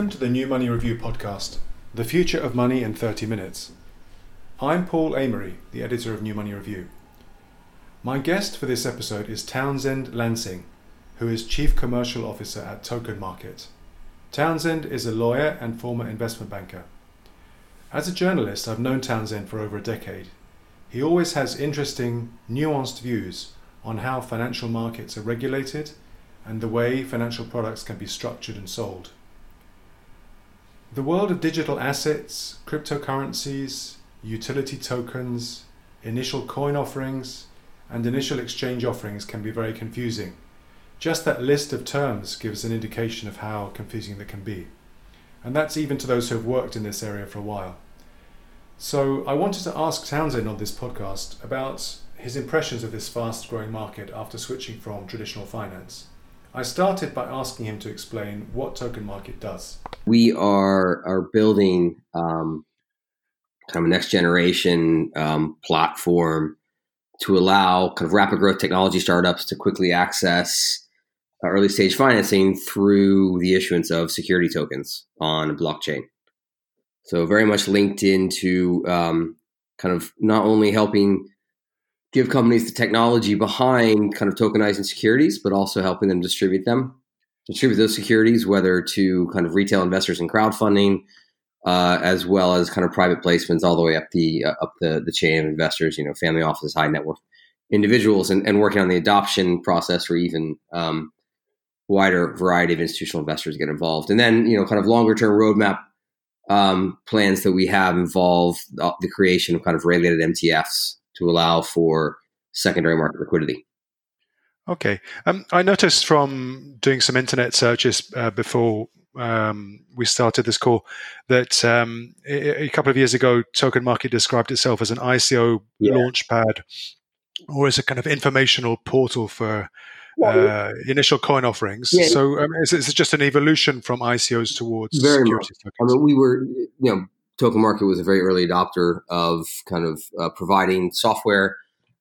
Welcome to the New Money Review podcast, The Future of Money in 30 Minutes. I'm Paul Amery, the editor of New Money Review. My guest for this episode is Townsend Lansing, who is Chief Commercial Officer at Token Market. Townsend is a lawyer and former investment banker. As a journalist, I've known Townsend for over a decade. He always has interesting, nuanced views on how financial markets are regulated and the way financial products can be structured and sold. The world of digital assets, cryptocurrencies, utility tokens, initial coin offerings, and initial exchange offerings can be very confusing. Just that list of terms gives an indication of how confusing they can be. And that's even to those who have worked in this area for a while. So I wanted to ask Townsend on this podcast about his impressions of this fast growing market after switching from traditional finance. I started by asking him to explain what Token Market does. We are are building um, kind of a next generation um, platform to allow kind of rapid growth technology startups to quickly access uh, early stage financing through the issuance of security tokens on blockchain. So very much linked into um, kind of not only helping give companies the technology behind kind of tokenizing securities, but also helping them distribute them, distribute those securities, whether to kind of retail investors in crowdfunding, uh, as well as kind of private placements all the way up the uh, up the, the chain of investors, you know, family offices, high net worth individuals, and, and working on the adoption process for even um, wider variety of institutional investors get involved. And then, you know, kind of longer term roadmap um, plans that we have involve the creation of kind of regulated MTFs to allow for secondary market liquidity. Okay. Um, I noticed from doing some internet searches uh, before um, we started this call that um, a, a, couple of years ago, Token Market described itself as an ICO yeah. launchpad or as a kind of informational portal for uh, initial coin offerings. Yeah. So um, is, is, it just an evolution from ICOs towards Very much. I mean, we were, you know, Token Market was a very early adopter of kind of uh, providing software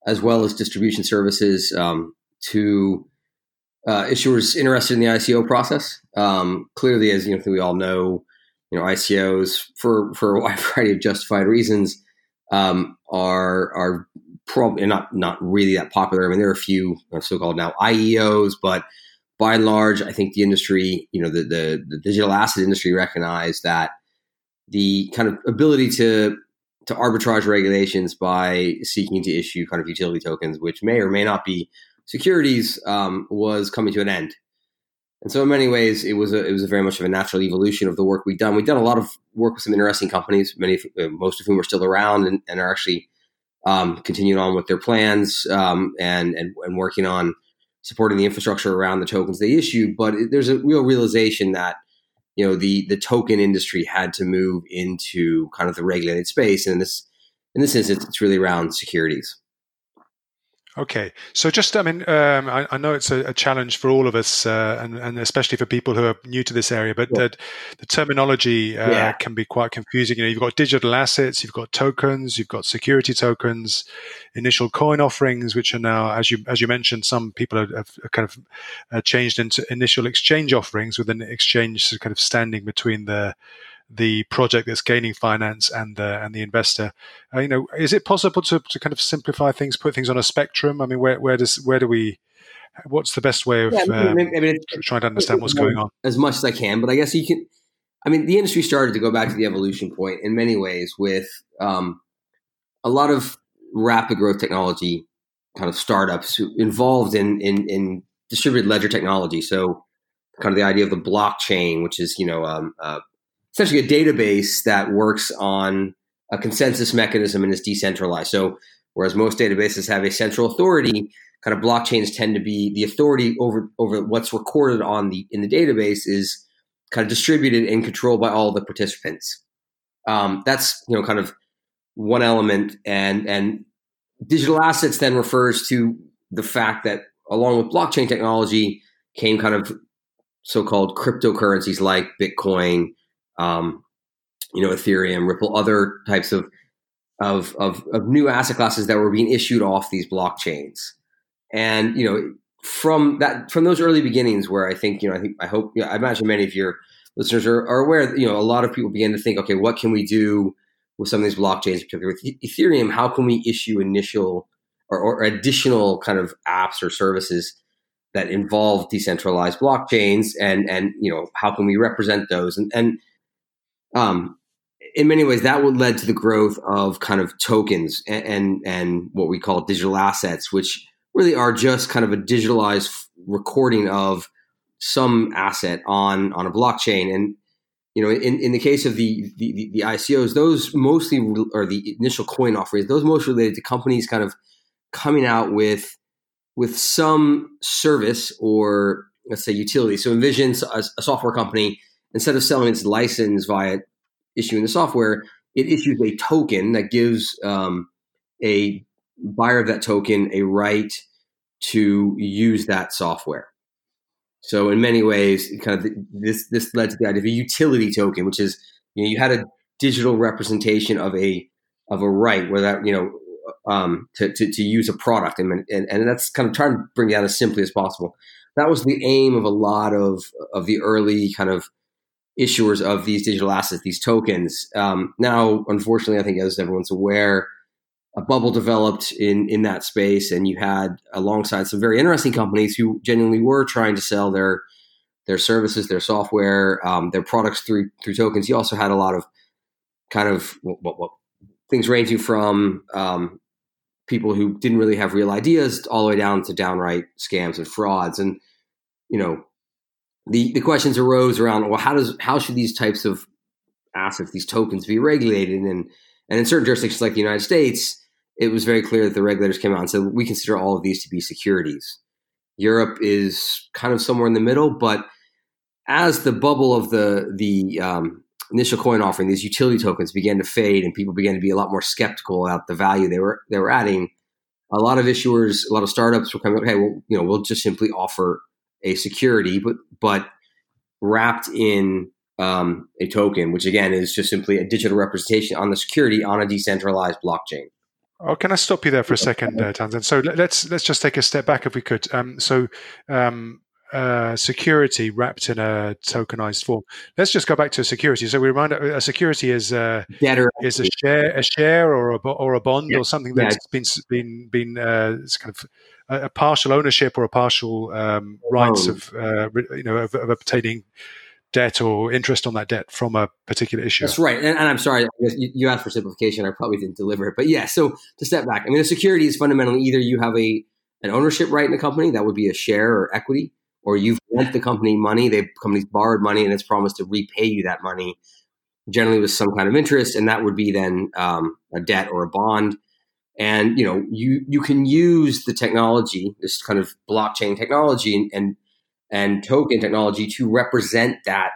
as well as distribution services um, to uh, issuers interested in the ICO process. Um, clearly, as you know, we all know, you know, ICOs for for a wide variety of justified reasons um, are are probably not not really that popular. I mean, there are a few so-called now IEOs, but by and large, I think the industry, you know, the the, the digital asset industry recognized that the kind of ability to to arbitrage regulations by seeking to issue kind of utility tokens, which may or may not be securities, um, was coming to an end. And so, in many ways, it was a it was very much of a natural evolution of the work we've done. We've done a lot of work with some interesting companies, many uh, most of whom are still around and, and are actually um, continuing on with their plans um, and, and and working on supporting the infrastructure around the tokens they issue. But it, there's a real realization that you know the the token industry had to move into kind of the regulated space. And in this in this instance it's really around securities Okay, so just I mean, um, I, I, know it's a, a, challenge for all of us, uh, and, and, especially for people who are new to this area. But yeah. the, the, terminology uh, yeah. can be quite confusing. You know, you've got digital assets, you've got tokens, you've got security tokens, initial coin offerings, which are now, as you as you mentioned, some people have, have kind of uh, changed into initial exchange offerings, with an exchange kind of standing between the the project that's gaining finance and the and the investor. Uh, you know, is it possible to, to kind of simplify things, put things on a spectrum? I mean, where where does where do we? What's the best way of yeah, I mean, um, trying to understand what's going on? As much as I can, but I guess you can. I mean, the industry started to go back to the evolution point in many ways with um, a lot of rapid growth technology kind of startups involved in, in, in distributed ledger technology. So, kind of the idea of the blockchain, which is you know um, uh, essentially a database that works on a consensus mechanism and is decentralized. So whereas most databases have a central authority, kind of blockchains tend to be the authority over over what's recorded on the in the database is kind of distributed and controlled by all the participants. Um, that's you know kind of one element, and and digital assets then refers to the fact that along with blockchain technology came kind of so-called cryptocurrencies like Bitcoin, um, you know, Ethereum, Ripple, other types of, of, of, of new asset classes that were being issued off these blockchains. And, you know, from that, from those early beginnings where I think, you know, I think, I hope, you know, I imagine many of your listeners are, are aware, you know, a lot of people begin to think, okay, what can we do with some of these blockchains, particularly with Ethereum? How can we issue initial or, or additional kind of apps or services that involve decentralized blockchains, and and you know, how can we represent those? And and um, in many ways, that would led to the growth of kind of tokens and, and, and what we call digital assets, which really are just kind of a digitalized recording of some asset on on a blockchain. And you know, in, in the case of the, the the ICOs, those mostly or the initial coin offerings, those most related to companies kind of coming out with with some service or let's say utility. So envision a, a software company instead of selling its license via issuing the software, it issues a token that gives um, a buyer of that token a right to use that software. So in many ways, kind of this this led to the idea of a utility token, which is you know you had a digital representation of a of a right where that you know um, to, to, to use a product and, and and that's kind of trying to bring out as simply as possible. That was the aim of a lot of of the early kind of issuers of these digital assets, these tokens. Um, now, unfortunately, I think as everyone's aware, a bubble developed in in that space, and you had alongside some very interesting companies who genuinely were trying to sell their their services, their software, um, their products through through tokens. You also had a lot of kind of what, what, things ranging from um, people who didn't really have real ideas all the way down to downright scams and frauds. And you know, the, the questions arose around well how does how should these types of assets these tokens be regulated? And and in certain jurisdictions like the United States it was very clear that the regulators came out and said we consider all of these to be securities. Europe is kind of somewhere in the middle but as the bubble of the the um, initial coin offering these utility tokens began to fade and people began to be a lot more skeptical about the value they were they were adding a lot of issuers a lot of startups were coming okay well you know we'll just simply offer a security, but but wrapped in um, a token, which again is just simply a digital representation on the security on a decentralized blockchain. Oh, can I stop you there for a second, uh, Townsend? So let's let's just take a step back if we could. Um, so um, uh, security wrapped in a tokenized form. Let's just go back to a security. So we remind a security is a Debtor. is a share, a share or a or a bond yeah. or something that's yeah. been been been uh, kind of a, partial ownership or a partial um, rights oh. of uh, you know of, of, obtaining debt or interest on that debt from a particular issue. That's right. And, and I'm sorry, you, you, asked for simplification. I probably didn't deliver it, but yeah. So to step back, I mean, a security is fundamentally either you have a an ownership right in a company that would be a share or equity, or you've lent the company money. The company's borrowed money and it's promised to repay you that money, generally with some kind of interest, and that would be then um, a debt or a bond and you know you you can use the technology this kind of blockchain technology and and, and token technology to represent that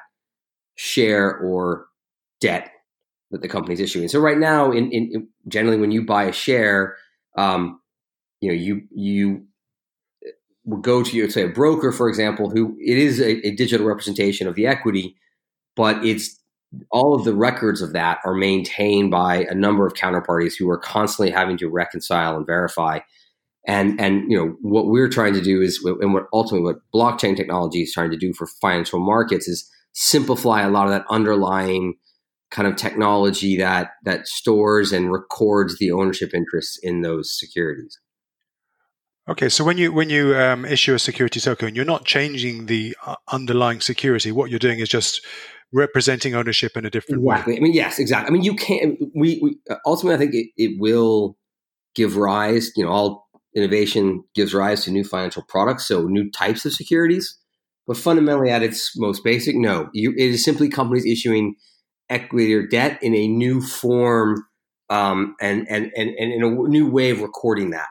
share or debt that the company's issuing so right now in, in generally when you buy a share um, you know you you will go to say a broker for example who it is a, a digital representation of the equity but it's all of the records of that are maintained by a number of counterparties who are constantly having to reconcile and verify. And and you know what we're trying to do is, and what ultimately what blockchain technology is trying to do for financial markets is simplify a lot of that underlying kind of technology that that stores and records the ownership interests in those securities. Okay, so when you when you um, issue a security token, you're not changing the uh, underlying security. What you're doing is just representing ownership in a different exactly. way. I mean, yes, exactly. I mean, you can't. We, we ultimately, I think it, it will give rise. You know, all innovation gives rise to new financial products, so new types of securities. But fundamentally, at its most basic, no, you, it is simply companies issuing equity or debt in a new form um, and, and and and in a new way of recording that.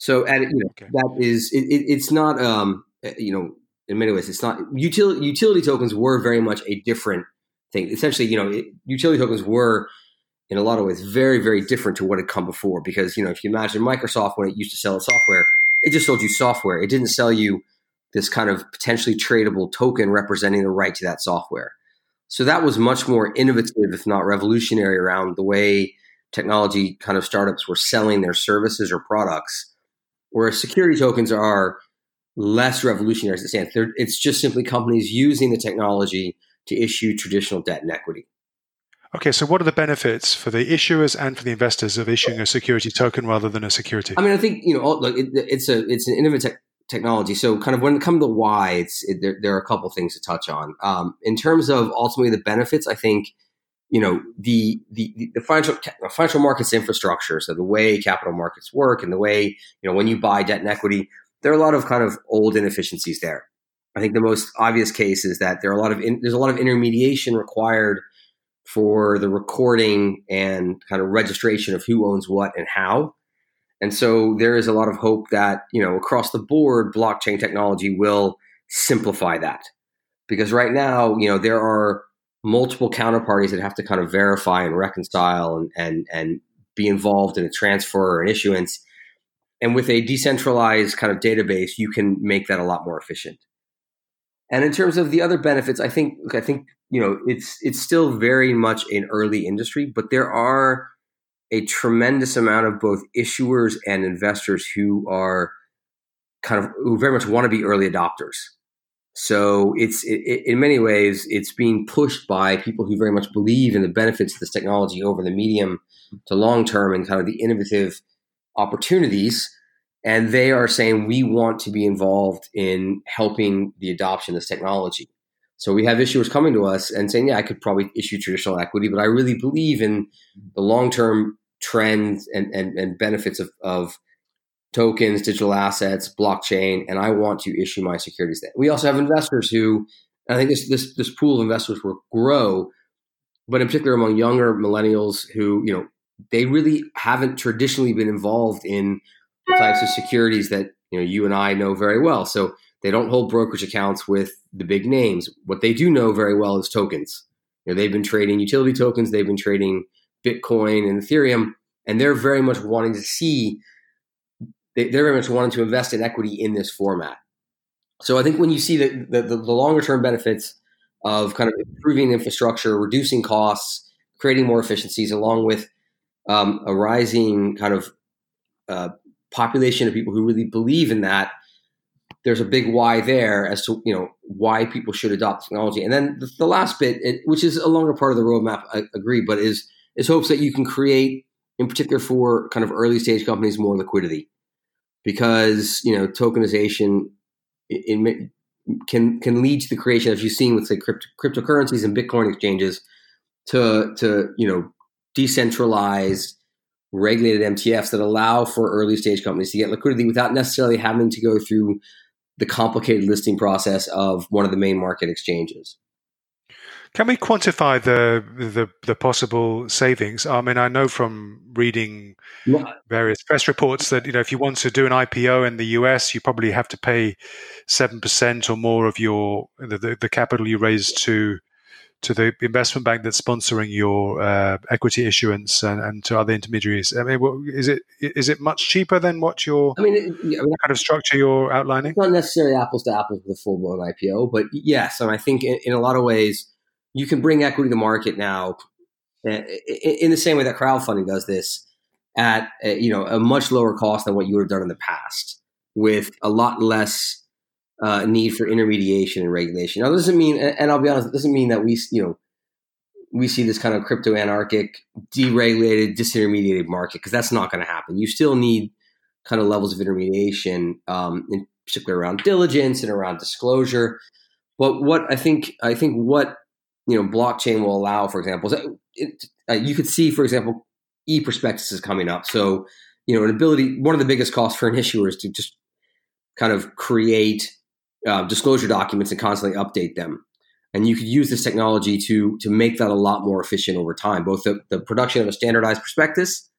So, at you know, okay. that is it, it, it's not um, you know in many ways, it's not utility, utility tokens were very much a different thing. Essentially, you know, it, utility tokens were in a lot of ways very, very different to what had come before. Because you know, if you imagine Microsoft when it used to sell its software, it just sold you software. It didn't sell you this kind of potentially tradable token representing the right to that software. So that was much more innovative, if not revolutionary, around the way technology kind of startups were selling their services or products. Whereas security tokens are less revolutionary as it stands. They're, it's just simply companies using the technology to issue traditional debt and equity. Okay, so what are the benefits for the issuers and for the investors of issuing a security token rather than a security? I mean, I think you know, look, it, it's a it's an innovative technology. So, kind of when it comes to why, it's it, there, there, are a couple things to touch on. Um, in terms of ultimately the benefits, I think you know the the the financial financial markets infrastructure, so the way capital markets work and the way you know when you buy debt and equity, there are a lot of kind of old inefficiencies there. I think the most obvious case is that there are a lot of in, there's a lot of intermediation required for the recording and kind of registration of who owns what and how. And so there is a lot of hope that, you know, across the board, blockchain technology will simplify that. Because right now, you know, there are multiple counterparties that have to kind of verify and reconcile and and and be involved in a transfer or an issuance. And with a decentralized kind of database, you can make that a lot more efficient. And in terms of the other benefits, I think I think you know it's it's still very much an early industry, but there are a tremendous amount of both issuers and investors who are kind of who very much want to be early adopters. So it's it, in many ways it's being pushed by people who very much believe in the benefits of this technology over the medium to long term and kind of the innovative opportunities and they are saying we want to be involved in helping the adoption of this technology. So we have issuers coming to us and saying, "Yeah, I could probably issue traditional equity, but I really believe in the long-term trends and, and, and benefits of, of tokens, digital assets, blockchain, and I want to issue my securities." There. We also have investors who, I think this this this pool of investors will grow, but in particular among younger millennials who you know they really haven't traditionally been involved in the types of securities that you know you and I know very well. So they don't hold brokerage accounts with the big names. What they do know very well is tokens. You know, they've been trading utility tokens, they've been trading Bitcoin and Ethereum, and they're very much wanting to see. They're very much wanting to invest in equity in this format. So I think when you see the, the, the longer term benefits of kind of improving infrastructure, reducing costs, creating more efficiencies, along with um, a rising kind of uh, population of people who really believe in that, there's a big why there as to you know why people should adopt technology. And then the, the last bit, it, which is a longer part of the roadmap, I agree, but is is hopes that you can create, in particular for kind of early stage companies, more liquidity, because you know tokenization in, can can lead to the creation, as you've seen with say crypto, cryptocurrencies and Bitcoin exchanges, to to you know decentralized regulated MTFs that allow for early stage companies to get liquidity without necessarily having to go through the complicated listing process of one of the main market exchanges. Can we quantify the, the the, possible savings? I mean, I know from reading various press reports that you know if you want to do an IPO in the US, you probably have to pay seven percent or more of your the, the, capital you raise to to the investment bank that's sponsoring your uh, equity issuance and, and, to other intermediaries? I mean, is it is it much cheaper than what your I mean, it, I mean, kind of structure you're outlining? Not necessarily apples to apples with a full blown IPO, but yes, and I think in, in, a lot of ways you can bring equity to market now uh, in the same way that crowdfunding does this at a, you know a much lower cost than what you would have done in the past, with a lot less uh, need for intermediation and regulation. Now, doesn't mean, and I'll be honest, it doesn't mean that we, you know, we see this kind of crypto anarchic, deregulated, disintermediated market because that's not going to happen. You still need kind of levels of intermediation, um, in particular around diligence and around disclosure. But what I think, I think what you know, blockchain will allow, for example, it, uh, you could see, for example, e prospectus is coming up. So, you know, an ability, one of the biggest costs for an issuer is to just kind of create uh, disclosure documents and constantly update them. And you could use this technology to to make that a lot more efficient over time, both the, the production of a standardized prospectus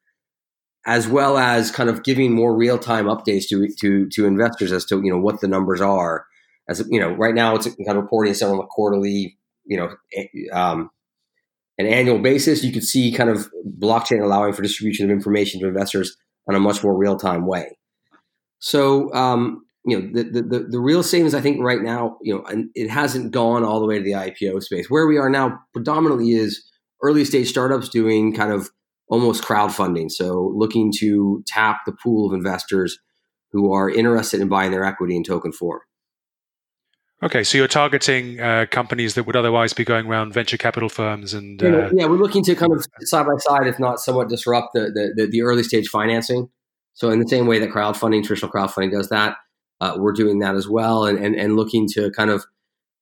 as well as kind of giving more real time updates to, to to investors as to you know what the numbers are. As you know, right now it's kind of reporting a quarterly, you know, um, an annual basis. You could see kind of blockchain allowing for distribution of information to investors on a much more real time way. So um, you know the, the the real savings I think right now you know and it hasn't gone all the way to the IPO space where we are now predominantly is early stage startups doing kind of almost crowdfunding so looking to tap the pool of investors who are interested in buying their equity in token form. Okay, so you're targeting uh, companies that would otherwise be going around venture capital firms, and uh, yeah, we're looking to kind of side by side, if not somewhat disrupt the, the, the, the early stage financing. So in the same way that crowdfunding, traditional crowdfunding does that, uh, we're doing that as well, and, and and looking to kind of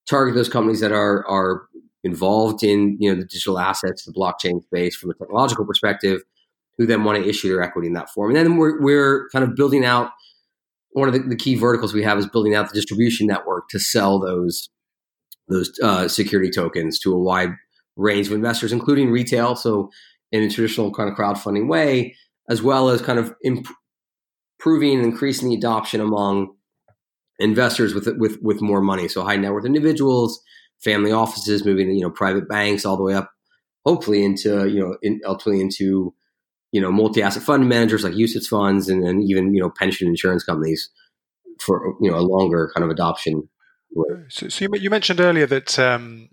target those companies that are are involved in you know the digital assets, the blockchain space from a technological perspective, who then want to issue their equity in that form. And then we're we're kind of building out one of the, the, key verticals we have is building out the distribution network to sell those those uh, security tokens to a wide range of investors, including retail. So in a traditional kind of crowdfunding way, as well as kind of imp- improving and increasing the adoption among investors with with with more money. So high net worth individuals, family offices, moving you know private banks, all the way up, hopefully into you know in, ultimately into you know, multi-asset fund managers like UCITS funds and then even, you know, pension insurance companies for, you know, a longer kind of adoption. So, so you, you, mentioned earlier that um,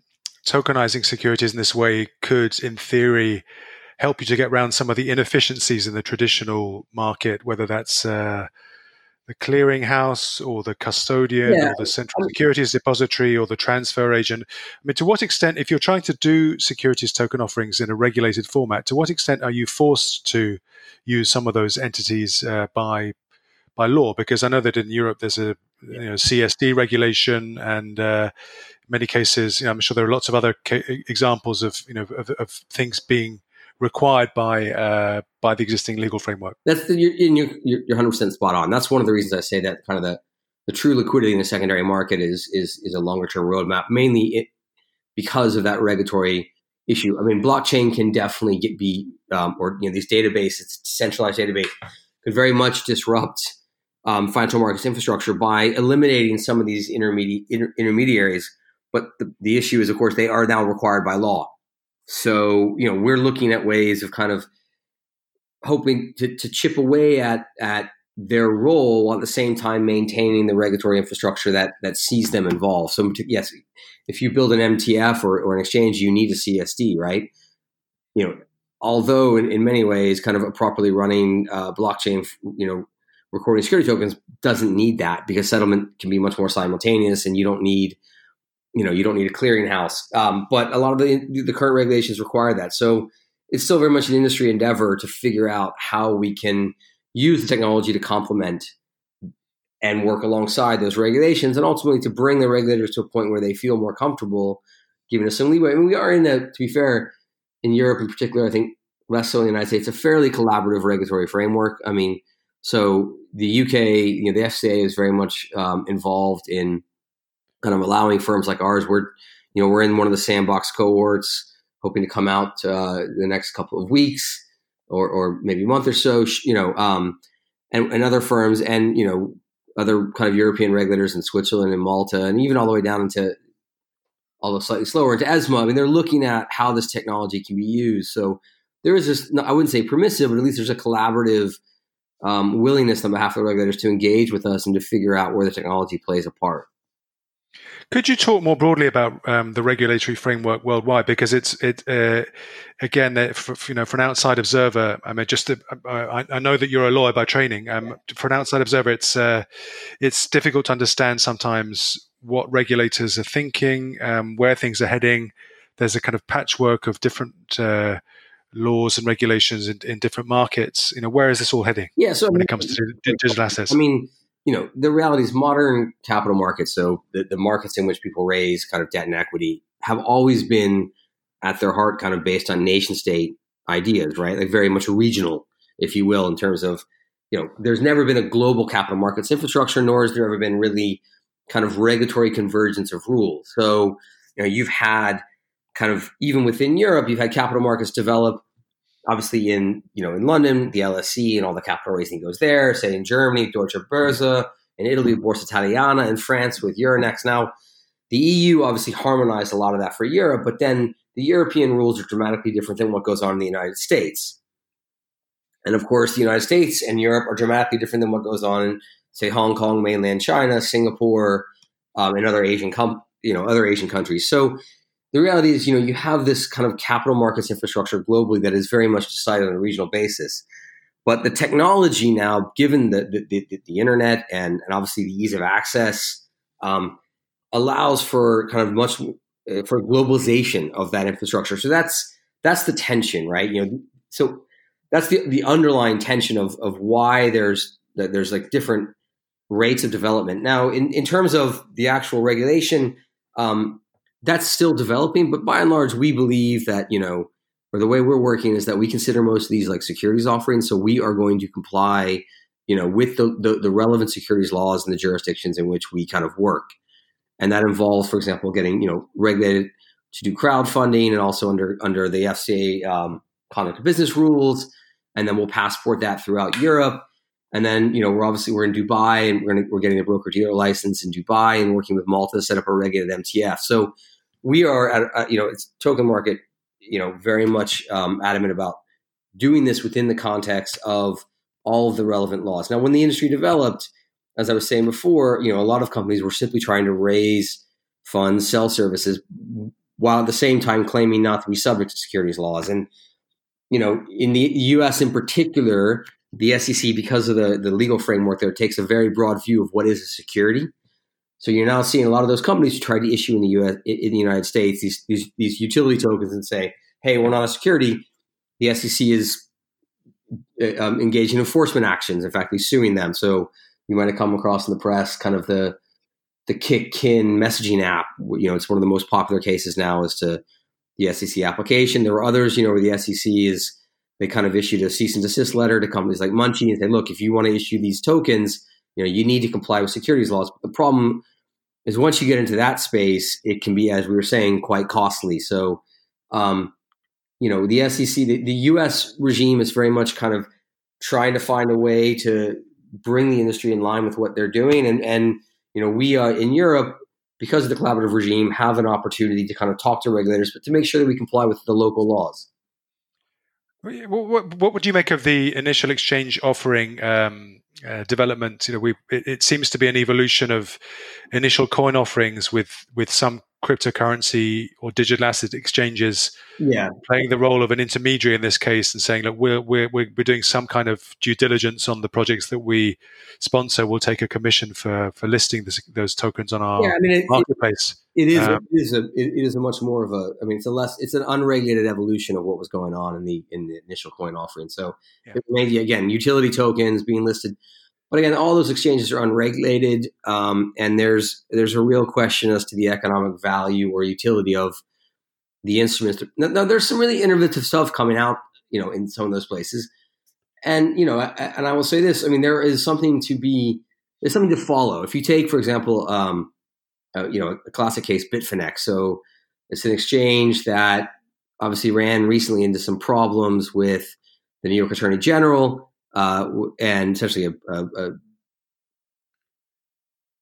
tokenizing securities in this way could, in theory, help you to get around some of the inefficiencies in the traditional market, whether that's uh, the clearinghouse or the custodian yeah. or the central securities depository or the transfer agent. I mean, to what extent, if you're trying to do securities token offerings in a regulated format, to what extent are you forced to use some of those entities uh, by by law? Because I know that in Europe there's a you know, CSD regulation, and uh, in many cases, you know, I'm sure there are lots of other ca- examples of you know of, of things being required by uh, by the existing legal framework. That's the, you're, you're, you're 100% spot on. That's one of the reasons I say that kind of the, the true liquidity in the secondary market is is is a longer term roadmap, mainly it, because of that regulatory issue. I mean, blockchain can definitely get be um, or you know these databases, it's decentralized database, could very much disrupt um, financial markets infrastructure by eliminating some of these intermediate inter- intermediaries. But the, the issue is, of course, they are now required by law. So, you know, we're looking at ways of kind of hoping to, to chip away at, at their role while at the same time maintaining the regulatory infrastructure that, that sees them involved. So, yes, if you build an MTF or, or an exchange, you need a CSD, right? You know, although in, in many ways, kind of a properly running uh, blockchain, you know, recording security tokens doesn't need that because settlement can be much more simultaneous and you don't need – you know you don't need a clearinghouse. Um, but a lot of the the current regulations require that. So it's still very much an industry endeavor to figure out how we can use the technology to complement and work alongside those regulations, and ultimately to bring the regulators to a point where they feel more comfortable giving us some leeway. I mean, we are in a, to be fair, in Europe in particular, I think less so in the United States, a fairly collaborative regulatory framework. I mean, so the UK, you know, the FCA is very much um, involved in kind of allowing firms like ours. We're, you know, we're in one of the sandbox cohorts, hoping to come out uh, the next couple of weeks or, or maybe a month or so. You know, um, and, and other firms, and you know, other kind of European regulators in Switzerland and Malta, and even all the way down into although slightly slower into ESMA. I mean, they're looking at how this technology can be used. So there is this, I wouldn't say permissive, but at least there's a collaborative um, willingness on behalf of the regulators to engage with us and to figure out where the technology plays a part. Could you talk more broadly about um, the regulatory framework worldwide? Because it's it uh, again, for, you know, for an outside observer, I mean, just to, uh, I, I, know that you're a lawyer by training. Um, for an outside observer, it's uh, it's difficult to understand sometimes what regulators are thinking, um, where things are heading. There's a kind of patchwork of different uh, laws and regulations in, in, different markets. You know, where is this all heading? Yeah, so when I mean, it comes to digital assets, I mean you know, the reality is modern capital markets, so the, the markets in which people raise kind of debt and equity, have always been at their heart kind of based on nation state ideas, right? Like very much regional, if you will, in terms of, you know, there's never been a global capital markets infrastructure, nor has there ever been really kind of regulatory convergence of rules. So, you know, you've had kind of even within Europe, you've had capital markets develop obviously in you know in London, the LSE and all the capital raising goes there. Say in Germany, Deutsche Börse, in Italy, Borsa Italiana, in France with Euronext. Now, the EU obviously harmonized a lot of that for Europe, but then the European rules are dramatically different than what goes on in the United States. And of course, the United States and Europe are dramatically different than what goes on in, say, Hong Kong, mainland China, Singapore, um, and other Asian, com- you know, other Asian countries. So the reality is, you know, you have this kind of capital markets infrastructure globally that is very much decided on a regional basis. But the technology now, given the the, the, the internet and, and obviously the ease of access, um, allows for kind of much uh, for globalization of that infrastructure. So that's that's the tension, right? You know, so that's the the underlying tension of of why there's there's like different rates of development. Now, in in terms of the actual regulation, um, that's still developing, but by and large, we believe that you know, or the way we're working is that we consider most of these like securities offerings, so we are going to comply, you know, with the the, the relevant securities laws in the jurisdictions in which we kind of work and that involves, for example, getting you know regulated to do crowdfunding and also under under the FCA um, conduct of business rules, and then we'll passport that throughout Europe. And then you know we're obviously we're in Dubai and we're gonna, we're getting a broker dealer license in Dubai and working with Malta to set up a regulated MTF. So we are at you know it's token market you know very much um, adamant about doing this within the context of all of the relevant laws. Now, when the industry developed, as I was saying before, you know, a lot of companies were simply trying to raise funds, sell services, while at the same time claiming not to be subject to securities laws. And you know, in the U.S. in particular, the SEC, because of the the legal framework there, takes a very broad view of what is a security. So you're now seeing a lot of those companies who try to issue in the U.S. in the United States these these, these utility tokens and say, "Hey, we're not a security." The SEC is uh, um, engaged in enforcement actions. In fact, he's suing them. So you might have come across in the press kind of the the Kik-Kin messaging app. You know, it's one of the most popular cases now as to the SEC application. There were others, you know, where the SEC is they kind of issued a cease and desist letter to companies like Munchee and say, look, if you want to issue these tokens, you know, you need to comply with securities laws. But the problem is once you get into that space, it can be, as we were saying, quite costly. So, um, you know, the SEC, the, the U.S. regime is very much kind of trying to find a way to bring the industry in line with what they're doing. And, and you know, we uh, in Europe, because of the collaborative regime, have an opportunity to kind of talk to regulators, but to make sure that we comply with the local laws. What, what would you make of the initial exchange offering um, uh, development? You know, we it, it, seems to be an evolution of initial coin offerings with with some cryptocurrency or digital asset exchanges yeah. playing the role of an intermediary in this case and saying, look, we're, we're, we're doing some kind of due diligence on the projects that we sponsor. We'll take a commission for, for listing this, those tokens on our yeah, I mean, it, marketplace. It, it is, um, it is a, it is a much more of a, I mean, it's a less, it's an unregulated evolution of what was going on in the, in the initial coin offering. So yeah. maybe again, utility tokens being listed, but again, all those exchanges are unregulated, um, and there's there's a real question as to the economic value or utility of the instruments. Now, now, there's some really innovative stuff coming out, you know, in some of those places, and you know, and I will say this: I mean, there is something to be there's something to follow. If you take, for example, um, uh, you know, a classic case, Bitfinex. So it's an exchange that obviously ran recently into some problems with the New York Attorney General uh, and essentially a, a, a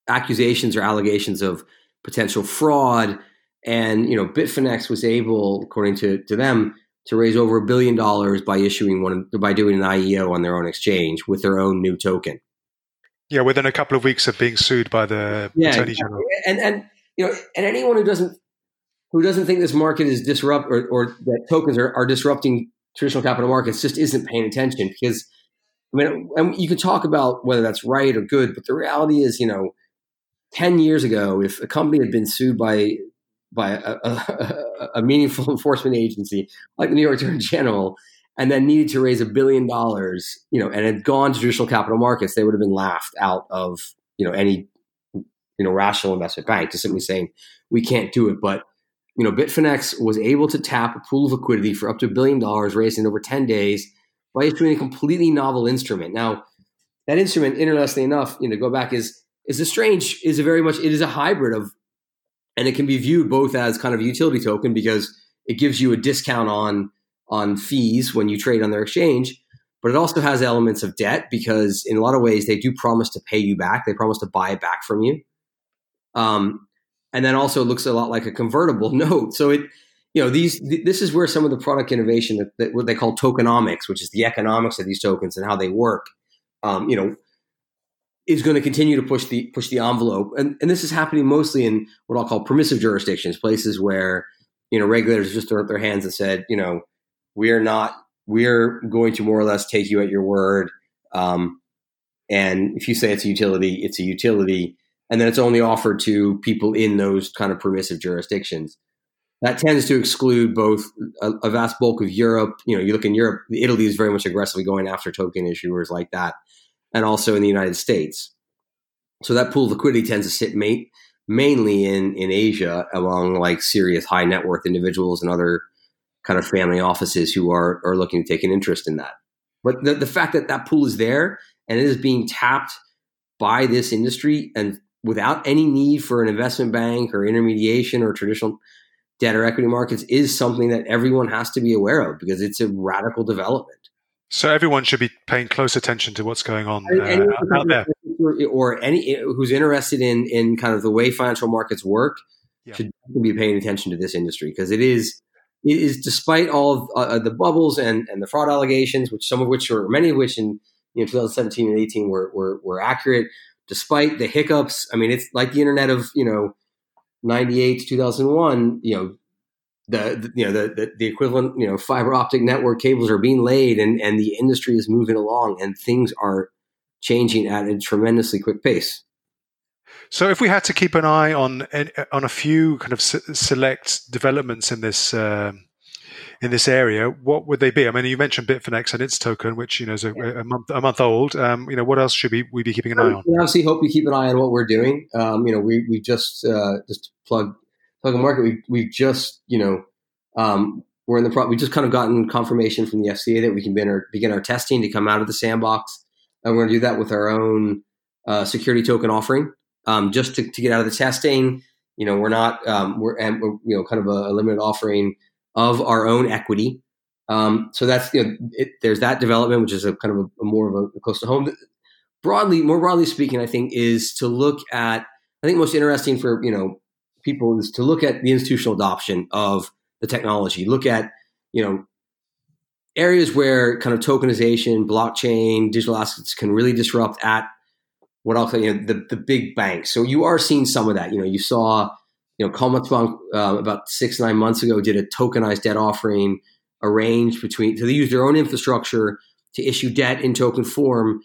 accusations or allegations of potential fraud. And you know, Bitfinex was able, according to, to them, to raise over a billion dollars by issuing one by doing an IEO on their own exchange with their own new token. Yeah, within a couple of weeks of being sued by the yeah, attorney general. And and you know, and anyone who doesn't who doesn't think this market is disrupt or, or that tokens are, are disrupting traditional capital markets just isn't paying attention because I mean, and you can talk about whether that's right or good, but the reality is, you know, ten years ago, if a company had been sued by by a, a, a meaningful enforcement agency like the New York Attorney General, and then needed to raise a billion dollars, you know, and had gone to traditional capital markets, they would have been laughed out of, you know, any, you know, rational investment bank to simply saying we can't do it. But you know, Bitfinex was able to tap a pool of liquidity for up to a billion dollars raised in over ten days by issuing a completely novel instrument. Now, that instrument, interestingly enough, you know, go back is is a strange, is a very much it is a hybrid of, and it can be viewed both as kind of a utility token because it gives you a discount on on fees when you trade on their exchange, but it also has elements of debt because in a lot of ways they do promise to pay you back. They promise to buy it back from you. Um, and then also looks a lot like a convertible note. So it you know these th- this is where some of the product innovation that, that, what they call tokenomics which is the economics of these tokens and how they work um, you know is going to continue to push the push the envelope and, and this is happening mostly in what i'll call permissive jurisdictions places where you know regulators just throw up their hands and said you know we are not we're going to more or less take you at your word. Um, and if you say it's a utility, it's a utility. And then it's only offered to people in those kind of permissive jurisdictions. That tends to exclude both a, a vast bulk of Europe. You know, you look in Europe, Italy is very much aggressively going after token issuers like that, and also in the United States. So that pool of liquidity tends to sit ma- mainly in in Asia among like serious high net worth individuals and other kind of family offices who are are looking to take an interest in that. But the, the fact that that pool is there and it is being tapped by this industry and without any need for an investment bank or intermediation or traditional debt or equity markets is something that everyone has to be aware of because it's a radical development. So everyone should be paying close attention to what's going on uh, out there, or any who's interested in in kind of the way financial markets work yeah. should be paying attention to this industry because it is it is despite all of uh, the bubbles and and the fraud allegations, which some of which are many of which in you know 2017 and 18 were were, were accurate. Despite the hiccups, I mean, it's like the internet of you know 98 to 2001, you know, the, the you know the, the, the equivalent you know fiber optic network cables are being laid and and the industry is moving along and things are changing at a tremendously quick pace. So, if we had to keep an eye on on a few kind of select developments in this um, in this area, what would they be? I mean, you mentioned Bitfinex and its token, which you know is a, a month a month old. Um, you know, what else should we, we be keeping an eye on? We obviously hope you keep an eye on what we're doing. Um, you know, we we just uh, just plug plug a market. We we just you know um, we're in the pro- we just kind of gotten confirmation from the FCA that we can begin our, begin our testing to come out of the sandbox, and we're going to do that with our own uh, security token offering, um, just to, to get out of the testing. You know, we're not um, we're and we're, you know kind of a, a limited offering of our own equity. Um, so that's you know, it, there's that development, which is a kind of a, a more of a, a close to home. Broadly, more broadly speaking, I think is to look at. I think most interesting for you know people is to look at the institutional adoption of the technology. Look at you know areas where kind of tokenization, blockchain, digital assets can really disrupt at what I'll call you know, the the big banks. So you are seeing some of that. You know, you saw you know, Commerzbank uh, about six nine months ago did a tokenized debt offering arranged between so they use their own infrastructure to issue debt in token form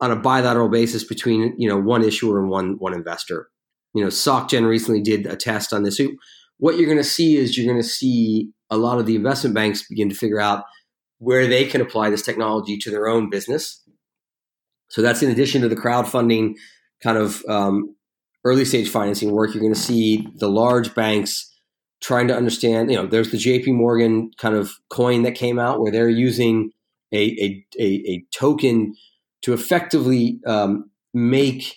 on a bilateral basis between you know one issuer and one one investor. You know, SocGen recently did a test on this. So what you're going to see is you're going to see a lot of the investment banks begin to figure out where they can apply this technology to their own business. So that's in addition to the crowdfunding kind of um, early stage financing work, you're going to see the large banks trying to understand. You know, there's the J.P. Morgan kind of coin that came out where they're using a a, a, a token to effectively um, make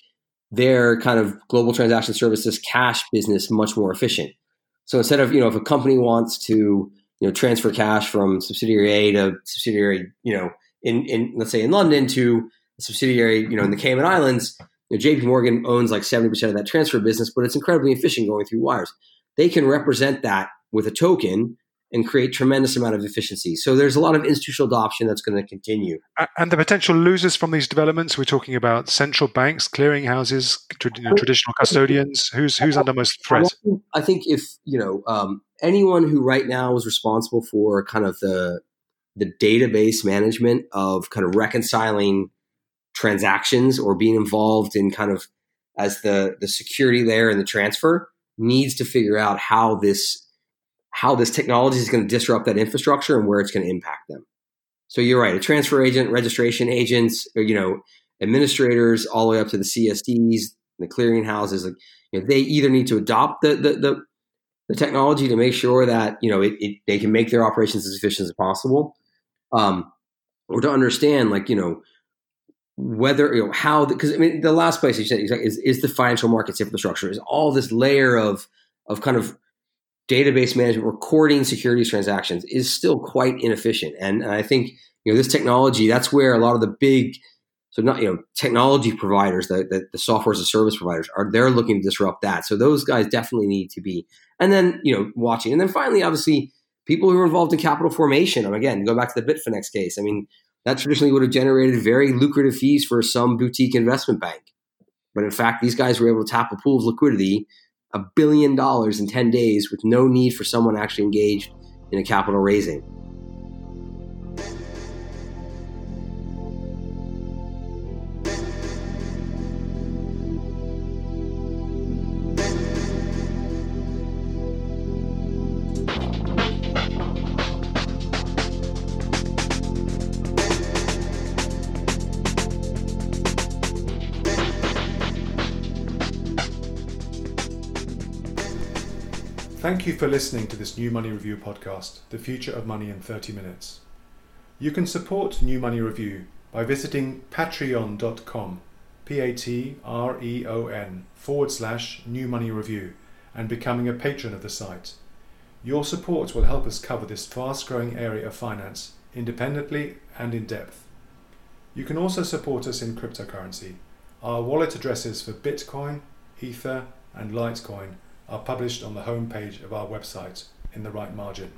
their kind of global transaction services cash business much more efficient. So instead of you know if a company wants to you know transfer cash from subsidiary A to subsidiary you know in in let's say in London to a subsidiary you know in the Cayman Islands, you know, JP Morgan owns like 70% of that transfer business, but it's incredibly efficient going through wires. They can represent that with a token and create tremendous amount of efficiency. So there's a lot of institutional adoption that's going to continue. And the potential losers from these developments, we're talking about central banks, clearinghouses, know, traditional custodians. Who's who's under most threat? I think if you know um, anyone who right now is responsible for kind of the the database management of kind of reconciling transactions or being involved in kind of as the the security layer and the transfer needs to figure out how this how this technology is going to disrupt that infrastructure and where it's going to impact them. So you're right, a transfer agent, registration agents, or, you know, administrators, all the way up to the CSDs, the clearinghouses. Like, you know, they either need to adopt the, the the, the technology to make sure that you know it, it, they can make their operations as efficient as possible, um, or to understand like you know whether you know how because I mean the last place you said is is the financial markets infrastructure is all this layer of of kind of database management recording securities transactions is still quite inefficient. And, and I think you know this technology that's where a lot of the big so not you know technology providers the, the, the software as a service providers are they're looking to disrupt that. So those guys definitely need to be and then you know watching. And then finally obviously people who are involved in capital formation. And again go back to the bitfinex case. I mean that traditionally would have generated very lucrative fees for some boutique investment bank. But in fact, these guys were able to tap a pool of liquidity, a billion dollars in 10 days, with no need for someone actually engaged in a capital raising. Thank you for listening to this New Money Review podcast, The Future of Money in 30 Minutes. You can support New Money Review by visiting patreon.com, P A T R E O N, forward slash New Money Review, and becoming a patron of the site. Your support will help us cover this fast growing area of finance independently and in depth. You can also support us in cryptocurrency. Our wallet addresses for Bitcoin, Ether, and Litecoin are published on the home page of our website in the right margin.